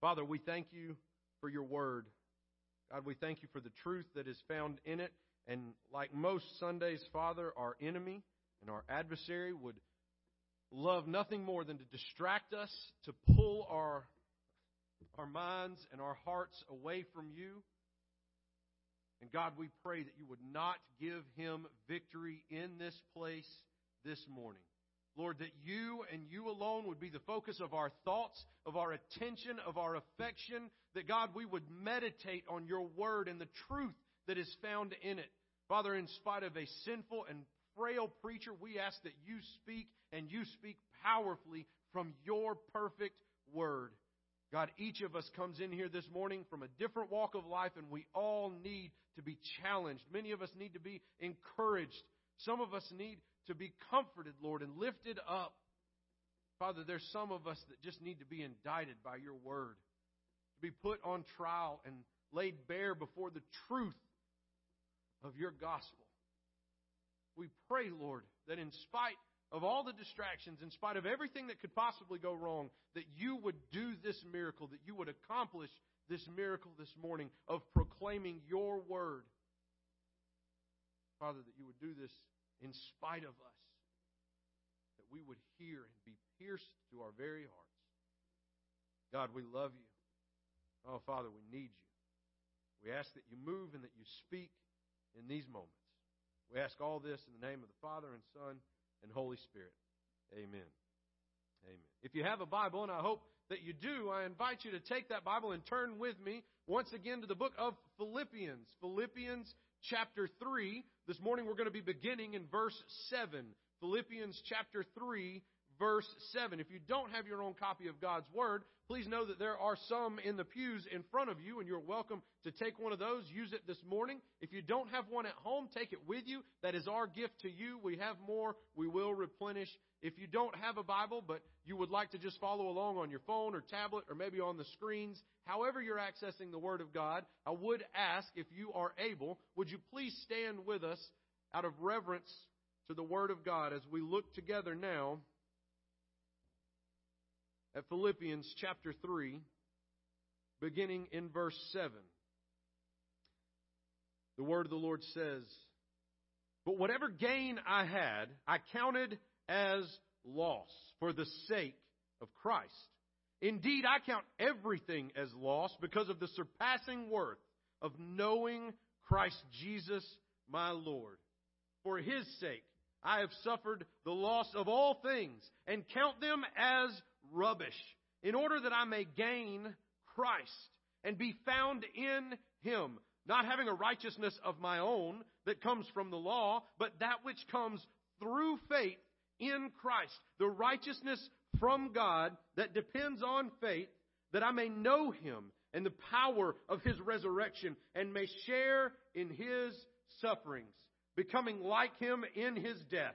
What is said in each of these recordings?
Father, we thank you for your word. God, we thank you for the truth that is found in it. And like most Sundays, Father, our enemy and our adversary would love nothing more than to distract us, to pull our, our minds and our hearts away from you. And God, we pray that you would not give him victory in this place this morning. Lord, that you and you alone would be the focus of our thoughts, of our attention, of our affection, that God, we would meditate on your word and the truth that is found in it. Father, in spite of a sinful and frail preacher, we ask that you speak and you speak powerfully from your perfect word. God, each of us comes in here this morning from a different walk of life, and we all need to be challenged. Many of us need to be encouraged. Some of us need to be comforted, Lord, and lifted up. Father, there's some of us that just need to be indicted by your word, to be put on trial and laid bare before the truth of your gospel. We pray, Lord, that in spite of all the distractions, in spite of everything that could possibly go wrong, that you would do this miracle, that you would accomplish this miracle this morning of proclaiming your word. Father, that you would do this in spite of us, that we would hear and be pierced to our very hearts. God, we love you. Oh, Father, we need you. We ask that you move and that you speak in these moments. We ask all this in the name of the Father and Son and Holy Spirit. Amen. Amen. If you have a Bible, and I hope that you do, I invite you to take that Bible and turn with me once again to the book of Philippians. Philippians chapter 3. This morning we're going to be beginning in verse 7. Philippians chapter 3, verse 7. If you don't have your own copy of God's Word, please know that there are some in the pews in front of you, and you're welcome to take one of those. Use it this morning. If you don't have one at home, take it with you. That is our gift to you. We have more. We will replenish. If you don't have a Bible, but you would like to just follow along on your phone or tablet or maybe on the screens, however you're accessing the Word of God, I would ask if you are able, would you please stand with us out of reverence to the Word of God as we look together now at Philippians chapter 3, beginning in verse 7. The word of the Lord says, But whatever gain I had, I counted as loss for the sake of Christ. Indeed, I count everything as loss because of the surpassing worth of knowing Christ Jesus my Lord. For his sake, I have suffered the loss of all things and count them as rubbish, in order that I may gain Christ and be found in him, not having a righteousness of my own that comes from the law, but that which comes through faith in Christ, the righteousness from God that depends on faith, that I may know him and the power of his resurrection and may share in his sufferings, becoming like him in his death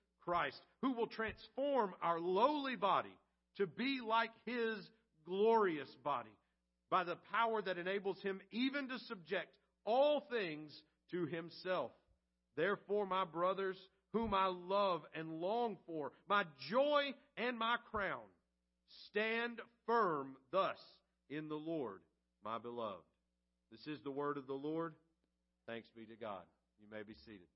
Christ, who will transform our lowly body to be like his glorious body by the power that enables him even to subject all things to himself. Therefore, my brothers, whom I love and long for, my joy and my crown, stand firm thus in the Lord, my beloved. This is the word of the Lord. Thanks be to God. You may be seated.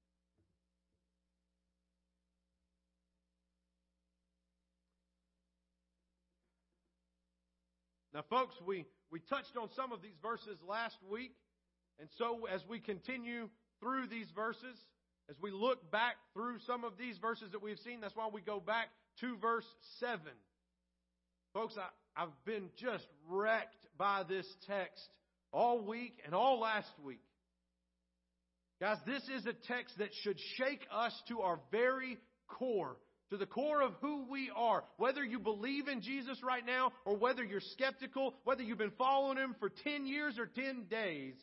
Now, folks, we, we touched on some of these verses last week. And so, as we continue through these verses, as we look back through some of these verses that we've seen, that's why we go back to verse 7. Folks, I, I've been just wrecked by this text all week and all last week. Guys, this is a text that should shake us to our very core, to the core of who we are. Whether you believe in Jesus right now or whether you're skeptical, whether you've been following him for 10 years or 10 days,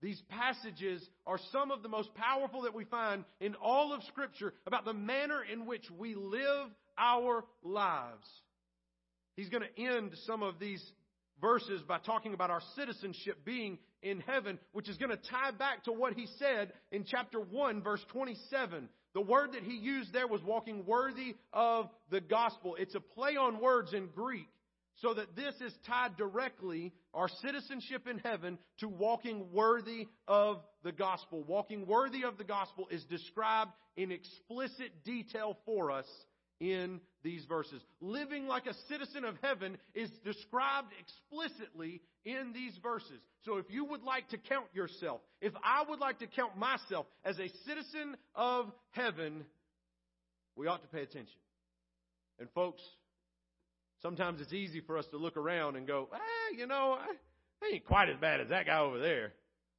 these passages are some of the most powerful that we find in all of Scripture about the manner in which we live our lives. He's going to end some of these verses by talking about our citizenship being in heaven, which is going to tie back to what he said in chapter 1, verse 27. The word that he used there was walking worthy of the gospel. It's a play on words in Greek so that this is tied directly, our citizenship in heaven, to walking worthy of the gospel. Walking worthy of the gospel is described in explicit detail for us in these verses. Living like a citizen of heaven is described explicitly in these verses. So if you would like to count yourself, if I would like to count myself as a citizen of heaven, we ought to pay attention. And folks, Sometimes it's easy for us to look around and go, ah, you know, I, ain't quite as bad as that guy over there.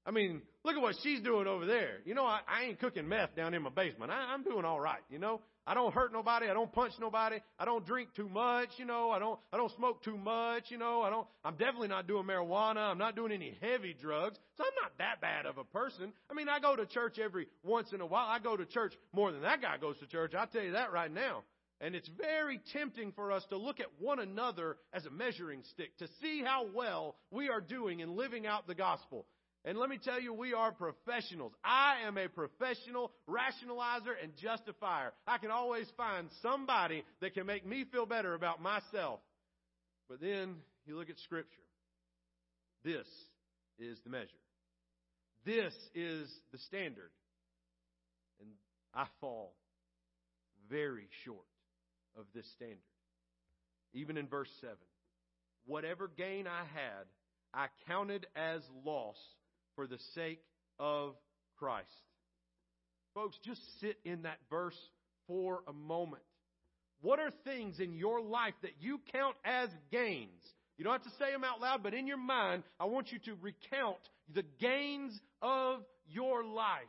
I mean, look at what she's doing over there. You know, I, I ain't cooking meth down in my basement. I, I'm doing all right. You know, I don't hurt nobody. I don't punch nobody. I don't drink too much. You know, I don't, I don't smoke too much. You know, I don't, I'm definitely not doing marijuana. I'm not doing any heavy drugs. So I'm not that bad of a person. I mean, I go to church every once in a while. I go to church more than that guy goes to church. I'll tell you that right now. And it's very tempting for us to look at one another as a measuring stick to see how well we are doing in living out the gospel. And let me tell you, we are professionals. I am a professional rationalizer and justifier. I can always find somebody that can make me feel better about myself. But then you look at Scripture. This is the measure. This is the standard. And I fall very short of this standard. Even in verse 7 whatever gain I had, I counted as loss for the sake of Christ. Folks, just sit in that verse for a moment. What are things in your life that you count as gains? You don't have to say them out loud, but in your mind, I want you to recount the gains of your life.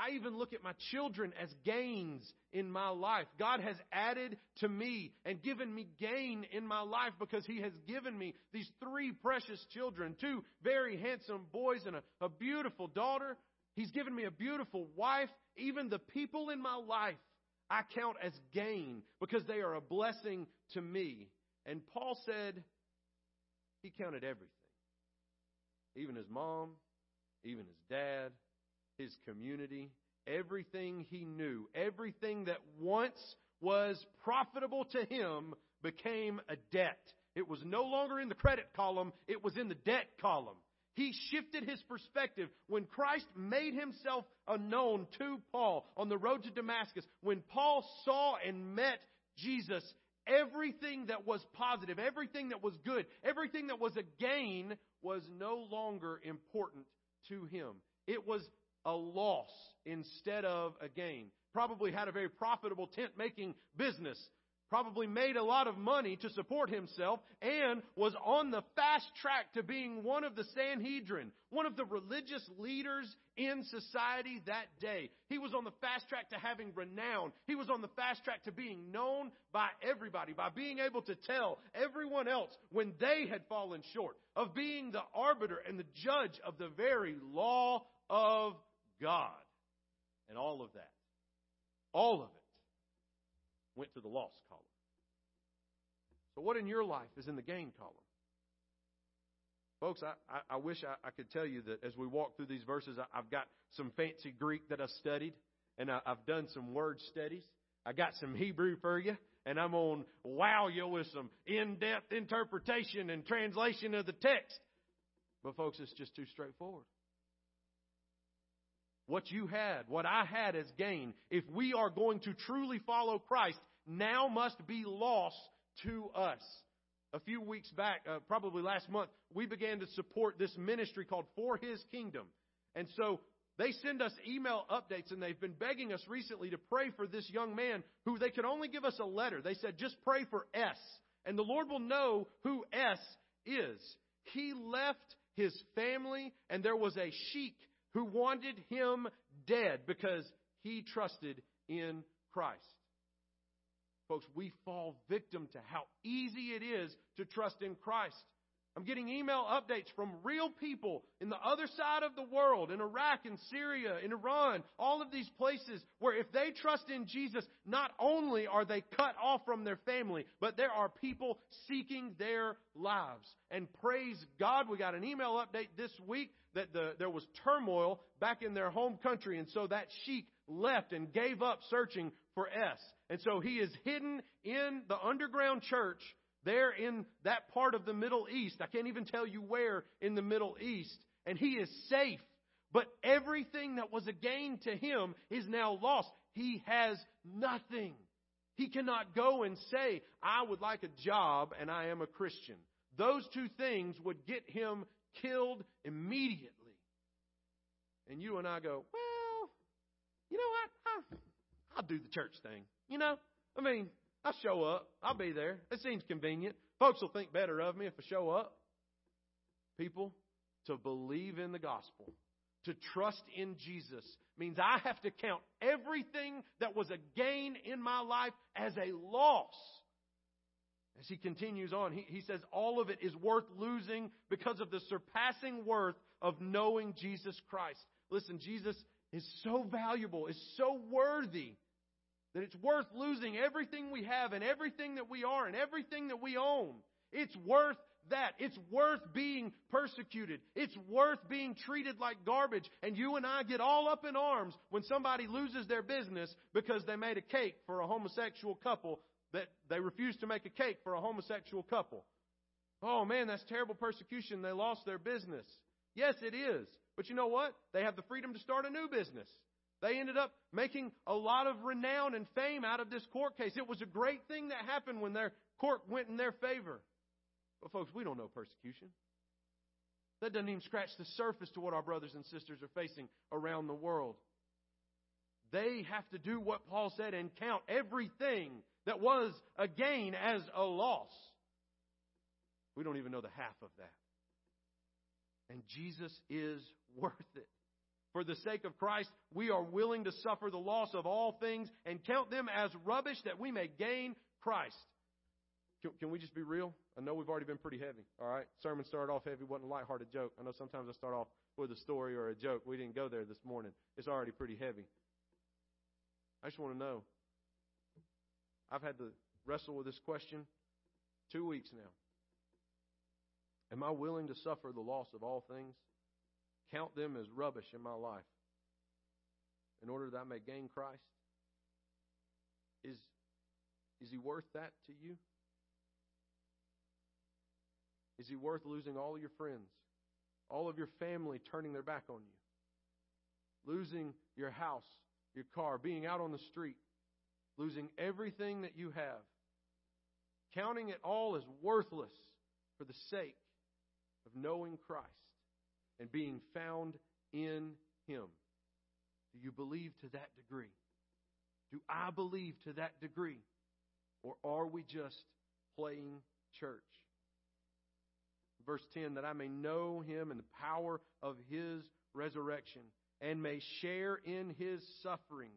I even look at my children as gains in my life. God has added to me and given me gain in my life because He has given me these three precious children, two very handsome boys and a, a beautiful daughter. He's given me a beautiful wife. Even the people in my life I count as gain because they are a blessing to me. And Paul said he counted everything. Even his mom, even his dad, his community, everything he knew, everything that once was profitable to him became a debt. It was no longer in the credit column, it was in the debt column. He shifted his perspective when Christ made himself unknown to Paul on the road to Damascus. When Paul saw and met Jesus, everything that was positive, everything that was good, everything that was a gain was no longer important to him. It was a loss instead of a gain. Probably had a very profitable tent making business. Probably made a lot of money to support himself and was on the fast track to being one of the Sanhedrin, one of the religious leaders in society that day. He was on the fast track to having renown. He was on the fast track to being known by everybody, by being able to tell everyone else when they had fallen short, of being the arbiter and the judge of the very law of God. And all of that, all of it, went to the loss column. So, what in your life is in the gain column? Folks, I, I, I wish I, I, could tell you that as we walk through these verses, I, have got some fancy Greek that I've studied, and I, I've done some word studies. I got some Hebrew for you, and I'm on wow you with some in-depth interpretation and translation of the text. But folks, it's just too straightforward. What you had, what I had as gain, if we are going to truly follow Christ, now must be lost to us a few weeks back, uh, probably last month, we began to support this ministry called For His Kingdom. And so they send us email updates, and they've been begging us recently to pray for this young man who they could only give us a letter. They said, just pray for S, and the Lord will know who S is. He left his family, and there was a sheik who wanted him dead because he trusted in Christ. Folks, we fall victim to how easy it is to trust in Christ. I'm getting email updates from real people in the other side of the world, in Iraq, in Syria, in Iran, all of these places where if they trust in Jesus, not only are they cut off from their family, but there are people seeking their lives. And praise God, we got an email update this week that the, there was turmoil back in their home country, and so that sheik left and gave up searching for S. And so he is hidden in the underground church there in that part of the Middle East. I can't even tell you where in the Middle East. And he is safe. But everything that was a gain to him is now lost. He has nothing. He cannot go and say, I would like a job and I am a Christian. Those two things would get him killed immediately. And you and I go, well, you know what? I, I'll do the church thing. You know, I mean, I show up. I'll be there. It seems convenient. Folks will think better of me if I show up. People, to believe in the gospel, to trust in Jesus, means I have to count everything that was a gain in my life as a loss. As he continues on, he, he says, All of it is worth losing because of the surpassing worth of knowing Jesus Christ. Listen, Jesus is so valuable, is so worthy that it's worth losing everything we have and everything that we are and everything that we own. It's worth that. It's worth being persecuted. It's worth being treated like garbage. And you and I get all up in arms when somebody loses their business because they made a cake for a homosexual couple that they refused to make a cake for a homosexual couple. Oh man, that's terrible persecution. They lost their business. Yes, it is. But you know what? They have the freedom to start a new business. They ended up making a lot of renown and fame out of this court case. It was a great thing that happened when their court went in their favor. But folks, we don't know persecution. That doesn't even scratch the surface to what our brothers and sisters are facing around the world. They have to do what Paul said and count everything that was a gain as a loss. We don't even know the half of that. And Jesus is worth it. For the sake of Christ, we are willing to suffer the loss of all things and count them as rubbish that we may gain Christ. Can, can we just be real? I know we've already been pretty heavy. All right, sermon started off heavy, wasn't a lighthearted joke. I know sometimes I start off with a story or a joke. We didn't go there this morning. It's already pretty heavy. I just want to know. I've had to wrestle with this question two weeks now. Am I willing to suffer the loss of all things? Count them as rubbish in my life in order that I may gain Christ? Is, is he worth that to you? Is he worth losing all your friends, all of your family turning their back on you, losing your house, your car, being out on the street, losing everything that you have, counting it all as worthless for the sake of knowing Christ? And being found in Him. Do you believe to that degree? Do I believe to that degree? Or are we just playing church? Verse 10 that I may know Him and the power of His resurrection and may share in His sufferings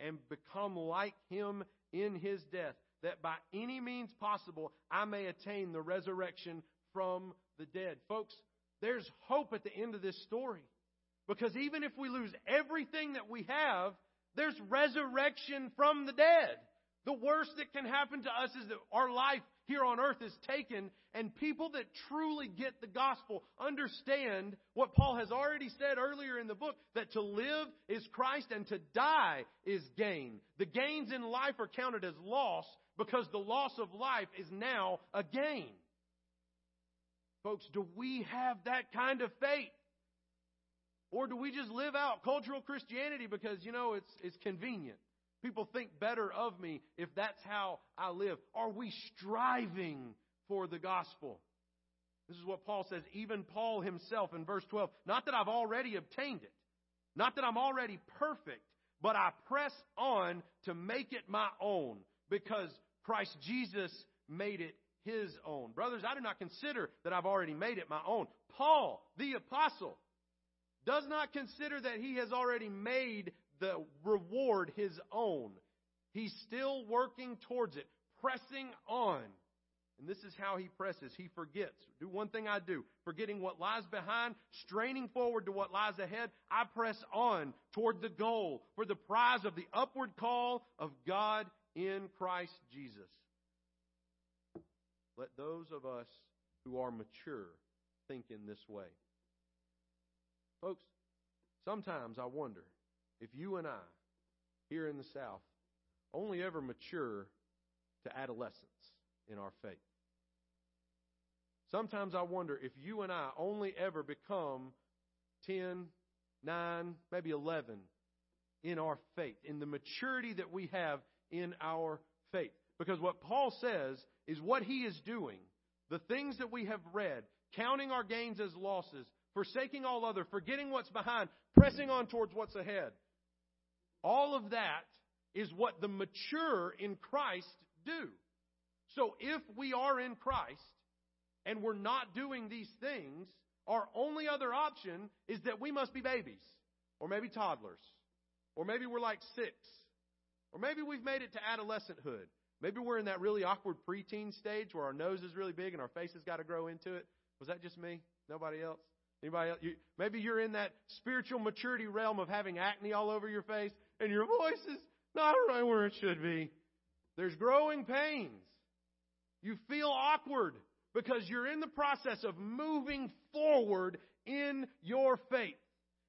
and become like Him in His death, that by any means possible I may attain the resurrection from the dead. Folks, there's hope at the end of this story. Because even if we lose everything that we have, there's resurrection from the dead. The worst that can happen to us is that our life here on earth is taken, and people that truly get the gospel understand what Paul has already said earlier in the book that to live is Christ and to die is gain. The gains in life are counted as loss because the loss of life is now a gain. Folks, do we have that kind of faith? Or do we just live out cultural Christianity because, you know, it's, it's convenient? People think better of me if that's how I live. Are we striving for the gospel? This is what Paul says, even Paul himself in verse 12. Not that I've already obtained it, not that I'm already perfect, but I press on to make it my own because Christ Jesus made it his own. Brothers, I do not consider that I've already made it my own. Paul, the apostle, does not consider that he has already made the reward his own. He's still working towards it, pressing on. And this is how he presses. He forgets. Do one thing I do, forgetting what lies behind, straining forward to what lies ahead, I press on toward the goal for the prize of the upward call of God in Christ Jesus. Let those of us who are mature think in this way. Folks, sometimes I wonder if you and I, here in the South, only ever mature to adolescence in our faith. Sometimes I wonder if you and I only ever become 10, 9, maybe 11 in our faith, in the maturity that we have in our faith. Because what Paul says is what he is doing, the things that we have read, counting our gains as losses, forsaking all other, forgetting what's behind, pressing on towards what's ahead. All of that is what the mature in Christ do. So if we are in Christ and we're not doing these things, our only other option is that we must be babies, or maybe toddlers, or maybe we're like six, or maybe we've made it to adolescenthood. Maybe we're in that really awkward preteen stage where our nose is really big and our face has got to grow into it. Was that just me? Nobody else? Anybody else? You, maybe you're in that spiritual maturity realm of having acne all over your face and your voice is not right where it should be. There's growing pains. You feel awkward because you're in the process of moving forward in your faith.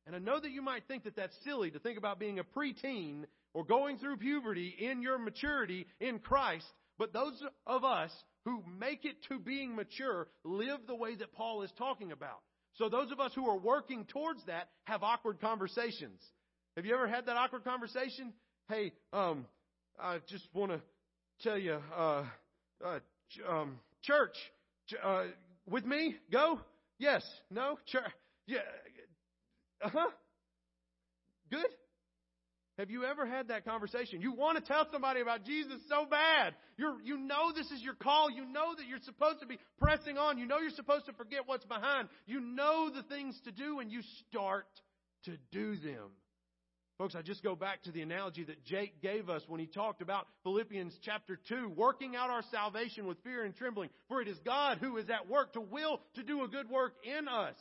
And I know that you might think that that's silly to think about being a preteen or going through puberty in your maturity in Christ, but those of us who make it to being mature live the way that Paul is talking about. So those of us who are working towards that have awkward conversations. Have you ever had that awkward conversation? Hey, um, I just want to tell you, uh, uh, um, church, uh, with me? Go? Yes? No? Church? Yeah. Uh huh. Good? Have you ever had that conversation? You want to tell somebody about Jesus so bad. You're, you know this is your call. You know that you're supposed to be pressing on. You know you're supposed to forget what's behind. You know the things to do and you start to do them. Folks, I just go back to the analogy that Jake gave us when he talked about Philippians chapter 2, working out our salvation with fear and trembling. For it is God who is at work to will to do a good work in us.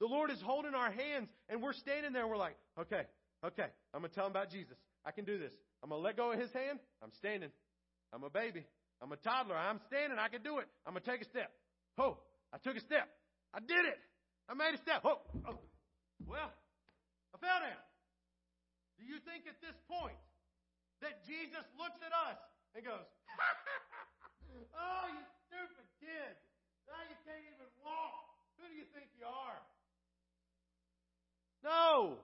The Lord is holding our hands and we're standing there we're like, okay, Okay, I'm going to tell him about Jesus. I can do this. I'm going to let go of his hand. I'm standing. I'm a baby. I'm a toddler. I'm standing. I can do it. I'm going to take a step. Oh, I took a step. I did it. I made a step. Oh, oh. well, I fell down. Do you think at this point that Jesus looks at us and goes, Oh, you stupid kid. Now you can't even walk. Who do you think you are? No.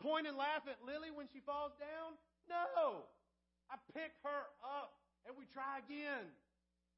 Point and laugh at Lily when she falls down? No. I pick her up and we try again.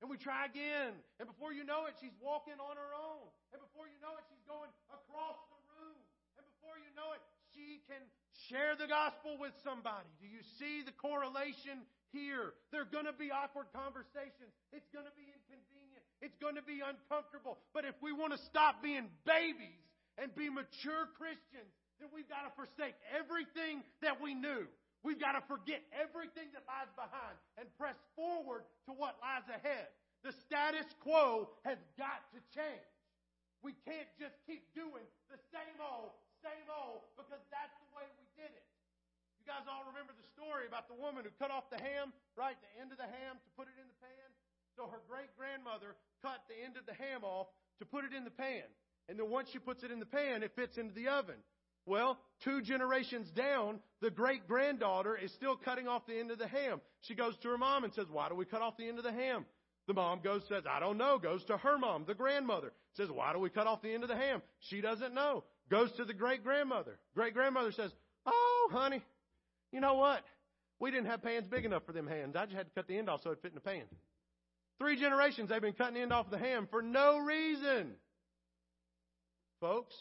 And we try again. And before you know it, she's walking on her own. And before you know it, she's going across the room. And before you know it, she can share the gospel with somebody. Do you see the correlation here? There are going to be awkward conversations. It's going to be inconvenient. It's going to be uncomfortable. But if we want to stop being babies and be mature Christians, then we've got to forsake everything that we knew. We've got to forget everything that lies behind and press forward to what lies ahead. The status quo has got to change. We can't just keep doing the same old, same old, because that's the way we did it. You guys all remember the story about the woman who cut off the ham, right? The end of the ham to put it in the pan. So her great grandmother cut the end of the ham off to put it in the pan. And then once she puts it in the pan, it fits into the oven. Well, two generations down, the great granddaughter is still cutting off the end of the ham. She goes to her mom and says, Why do we cut off the end of the ham? The mom goes, says, I don't know, goes to her mom, the grandmother, says, Why do we cut off the end of the ham? She doesn't know. Goes to the great grandmother. Great grandmother says, Oh, honey, you know what? We didn't have pans big enough for them hams. I just had to cut the end off so it fit in the pan. Three generations they've been cutting the end off of the ham for no reason. Folks,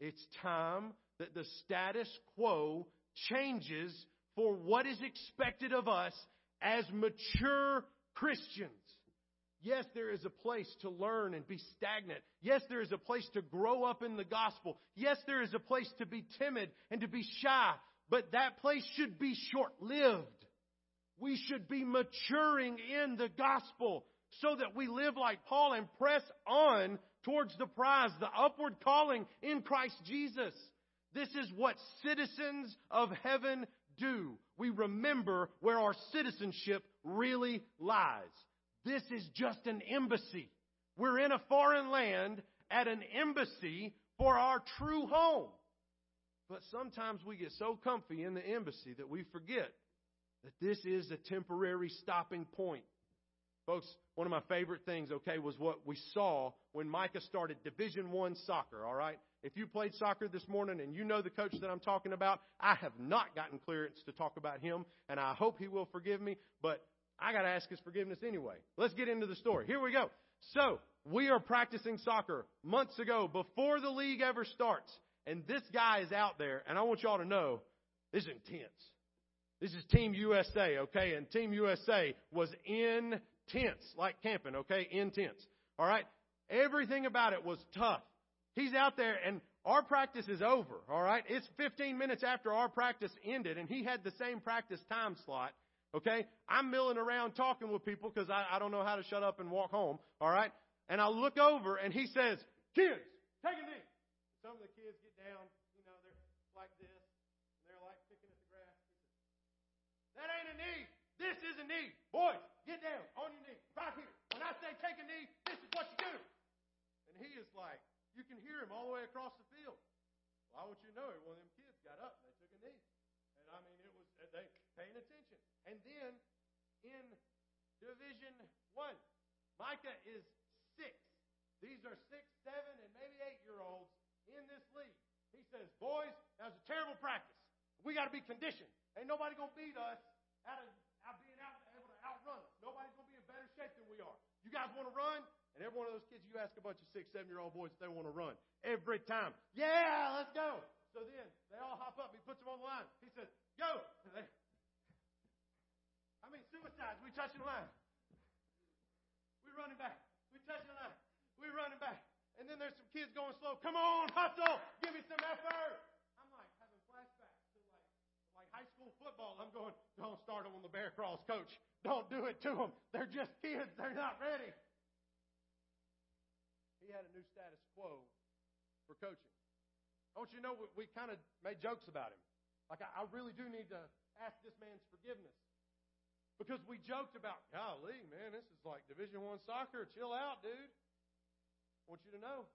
it's time that the status quo changes for what is expected of us as mature Christians. Yes, there is a place to learn and be stagnant. Yes, there is a place to grow up in the gospel. Yes, there is a place to be timid and to be shy. But that place should be short lived. We should be maturing in the gospel so that we live like Paul and press on towards the prize, the upward calling in Christ Jesus. This is what citizens of heaven do. We remember where our citizenship really lies. This is just an embassy. We're in a foreign land at an embassy for our true home. But sometimes we get so comfy in the embassy that we forget that this is a temporary stopping point. Folks, one of my favorite things, okay, was what we saw when Micah started Division One soccer, all right? If you played soccer this morning and you know the coach that I'm talking about, I have not gotten clearance to talk about him, and I hope he will forgive me, but I got to ask his forgiveness anyway. Let's get into the story. Here we go. So, we are practicing soccer months ago before the league ever starts. And this guy is out there, and I want y'all to know this is intense. This is Team USA, okay? And Team USA was intense, like camping, okay? Intense. All right? Everything about it was tough. He's out there, and our practice is over, all right? It's 15 minutes after our practice ended, and he had the same practice time slot, okay? I'm milling around talking with people because I, I don't know how to shut up and walk home, all right? And I look over, and he says, Kids, take a knee. Some of the kids get down, you know, they're like this, and they're like picking at the grass. That ain't a knee. This is a knee. Boys, get down on your knee, right here. When I say take a knee, this is what you do. And he is like, you can hear him all the way across the field. Well, I want you to know, one of them kids got up and they took a knee. And I mean, it was uh, they paying attention. And then in Division One, Micah is six. These are six, seven, and maybe eight year olds in this league. He says, Boys, that was a terrible practice. We got to be conditioned. Ain't nobody to beat us out of out being out, able to outrun us. Nobody's going to be in better shape than we are. You guys want to run? And every one of those kids, you ask a bunch of six, seven year old boys if they want to run. Every time. Yeah, let's go. So then they all hop up. He puts them on the line. He says, Go. I mean, suicides. We touching the line. We running back. We touching the line. We running back. And then there's some kids going slow. Come on, hustle. Give me some effort. I'm like having flashbacks to like, like high school football. I'm going, don't start them on the bear crawls, coach. Don't do it to them. They're just kids. They're not ready. He had a new status quo for coaching. I want you to know we, kind of made jokes about him. Like, I, I really do need to ask this man's forgiveness. Because we joked about, golly, man, this is like Division One soccer. Chill out, dude. I want you to know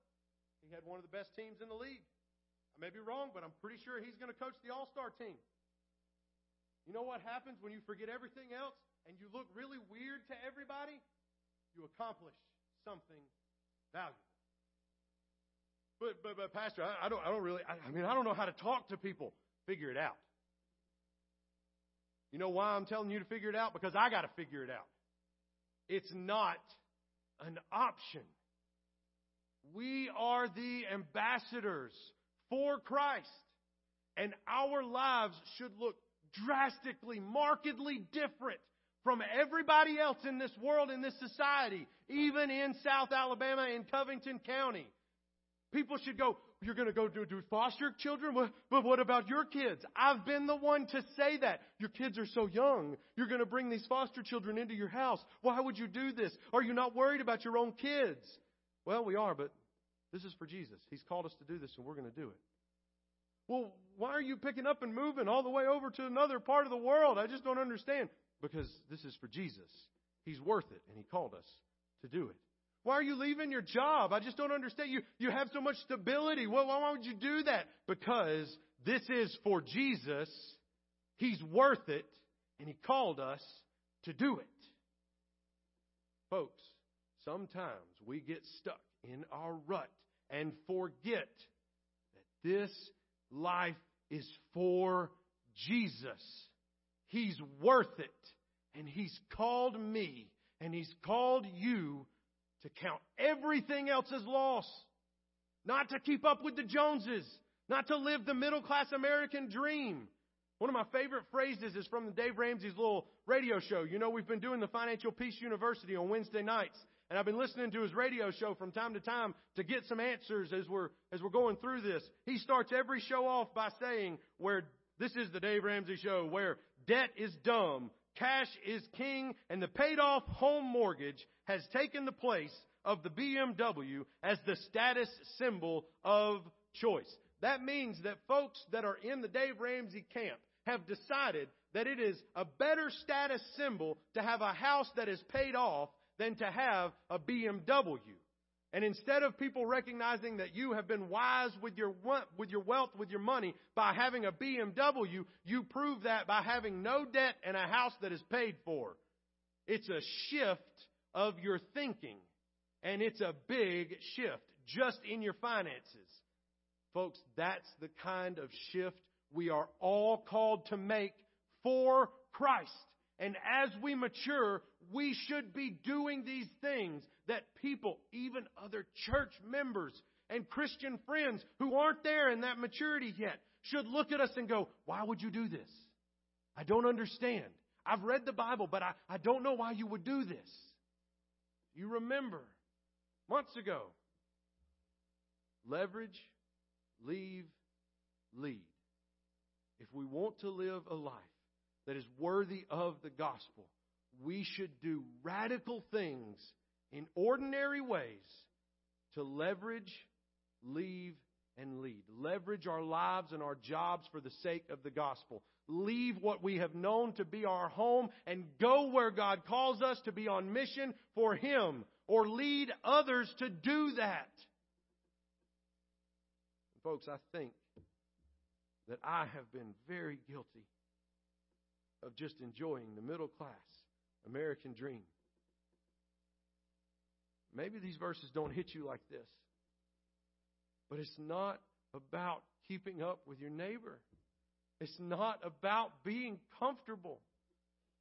he had one of the best teams in the league. I may be wrong, but I'm pretty sure he's going to coach the All Star team. You know what happens when you forget everything else and you look really weird to everybody? You accomplish something valuable. But, but, but Pastor, I, I don't, I don't really, I, I mean, I don't know how to talk to people. Figure it out. You know why I'm telling you to figure it out? Because I got to figure it out. It's not an option. We are the ambassadors for Christ. And our lives should look drastically, markedly different from everybody else in this world, in this society, even in South Alabama, in Covington County. People should go, you're going to go do, do foster children? But what about your kids? I've been the one to say that. Your kids are so young. You're going to bring these foster children into your house. Why would you do this? Are you not worried about your own kids? Well, we are, but this is for Jesus. He's called us to do this, and we're going to do it. Well, why are you picking up and moving all the way over to another part of the world? I just don't understand. Because this is for Jesus. He's worth it, and He called us to do it. Why are you leaving your job? I just don't understand. You, you have so much stability. Well, why would you do that? Because this is for Jesus. He's worth it, and He called us to do it. Folks, sometimes we get stuck in our rut and forget that this life is for Jesus. He's worth it. And He's called me and He's called you to count everything else as loss. Not to keep up with the Joneses. Not to live the middle class American dream. One of my favorite phrases is from the Dave Ramsey's little radio show. You know, we've been doing the Financial Peace University on Wednesday nights. And I've been listening to his radio show from time to time to get some answers as we're, as we're going through this. He starts every show off by saying where this is the Dave Ramsey show where debt is dumb, cash is king, and the paid off home mortgage has taken the place of the BMW as the status symbol of choice. That means that folks that are in the Dave Ramsey camp have decided that it is a better status symbol to have a house that is paid off than to have a BMW. And instead of people recognizing that you have been wise with your, with your wealth, with your money, by having a BMW, you prove that by having no debt and a house that is paid for. It's a shift of your thinking. And it's a big shift just in your finances. Folks, that's the kind of shift we are all called to make for Christ. And as we mature, we should be doing these things that people, even other church members and Christian friends who aren't there in that maturity yet, should look at us and go, Why would you do this? I don't understand. I've read the Bible, but I, I don't know why you would do this. You remember months ago leverage, leave, lead. If we want to live a life that is worthy of the gospel, we should do radical things in ordinary ways to leverage, leave, and lead. Leverage our lives and our jobs for the sake of the gospel. Leave what we have known to be our home and go where God calls us to be on mission for Him or lead others to do that. Folks, I think that I have been very guilty of just enjoying the middle class American dream. Maybe these verses don't hit you like this, but it's not about keeping up with your neighbor. It's not about being comfortable.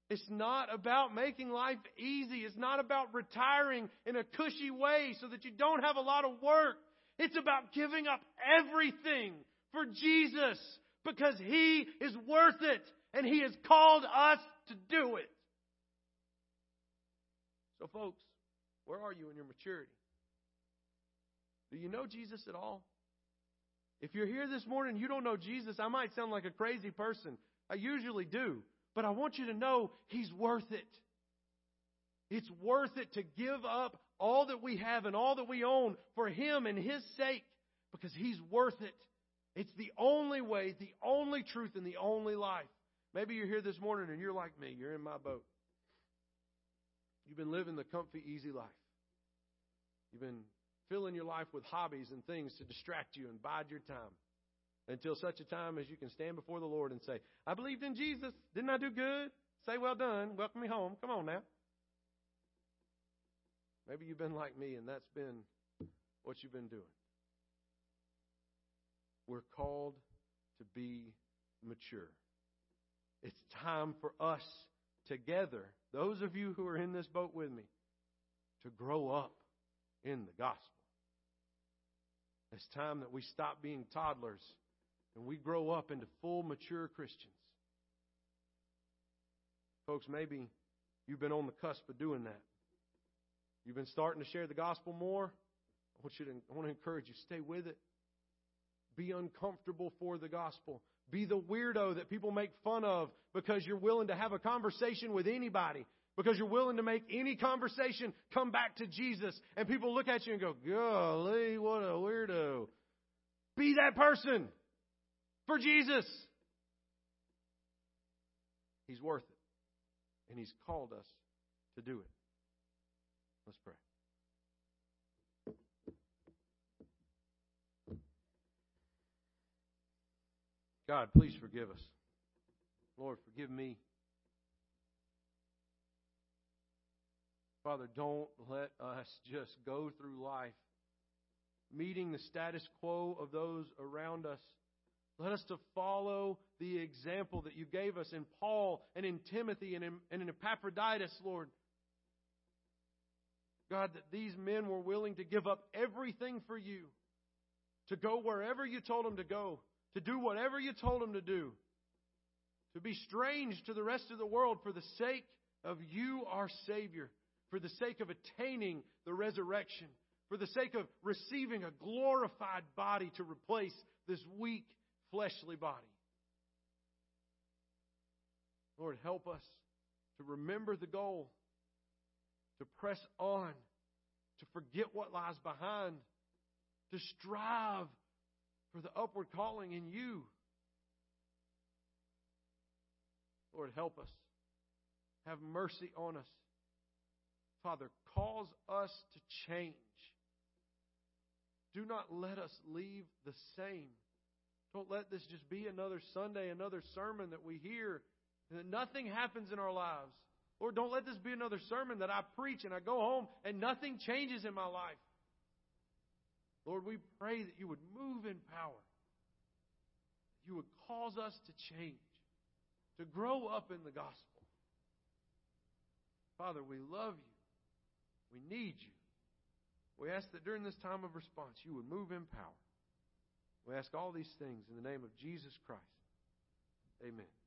It's not about making life easy. It's not about retiring in a cushy way so that you don't have a lot of work. It's about giving up everything for Jesus because He is worth it and He has called us to do it. So, folks, where are you in your maturity? Do you know Jesus at all? If you're here this morning you don't know Jesus, I might sound like a crazy person. I usually do. But I want you to know He's worth it. It's worth it to give up all that we have and all that we own for Him and His sake because He's worth it. It's the only way, the only truth, and the only life. Maybe you're here this morning and you're like me. You're in my boat. You've been living the comfy, easy life. You've been filling your life with hobbies and things to distract you and bide your time until such a time as you can stand before the Lord and say, I believed in Jesus. Didn't I do good? Say, well done. Welcome me home. Come on now. Maybe you've been like me and that's been what you've been doing. We're called to be mature. It's time for us together, those of you who are in this boat with me, to grow up in the gospel. It's time that we stop being toddlers and we grow up into full, mature Christians. Folks, maybe you've been on the cusp of doing that. You've been starting to share the gospel more. I want you to I want to encourage you, stay with it. Be uncomfortable for the gospel. Be the weirdo that people make fun of because you're willing to have a conversation with anybody. Because you're willing to make any conversation come back to Jesus. And people look at you and go, golly, what a weirdo. Be that person for Jesus. He's worth it. And He's called us to do it. Let's pray. God, please forgive us. Lord, forgive me. Father, don't let us just go through life meeting the status quo of those around us. Let us to follow the example that you gave us in Paul and in Timothy and in, and in Epaphroditus, Lord. God, that these men were willing to give up everything for you, to go wherever you told them to go, to do whatever you told them to do, to be strange to the rest of the world for the sake of you, our Savior, for the sake of attaining the resurrection, for the sake of receiving a glorified body to replace this weak fleshly body. Lord, help us to remember the goal to press on, to forget what lies behind, to strive for the upward calling in you. Lord, help us. Have mercy on us. Father, cause us to change. Do not let us leave the same. Don't let this just be another Sunday, another sermon that we hear, and that nothing happens in our lives. Lord, don't let this be another sermon that I preach and I go home and nothing changes in my life. Lord, we pray that you would move in power. You would cause us to change, to grow up in the gospel. Father, we love you. We need you. We ask that during this time of response, you would move in power. We ask all these things in the name of Jesus Christ. Amen.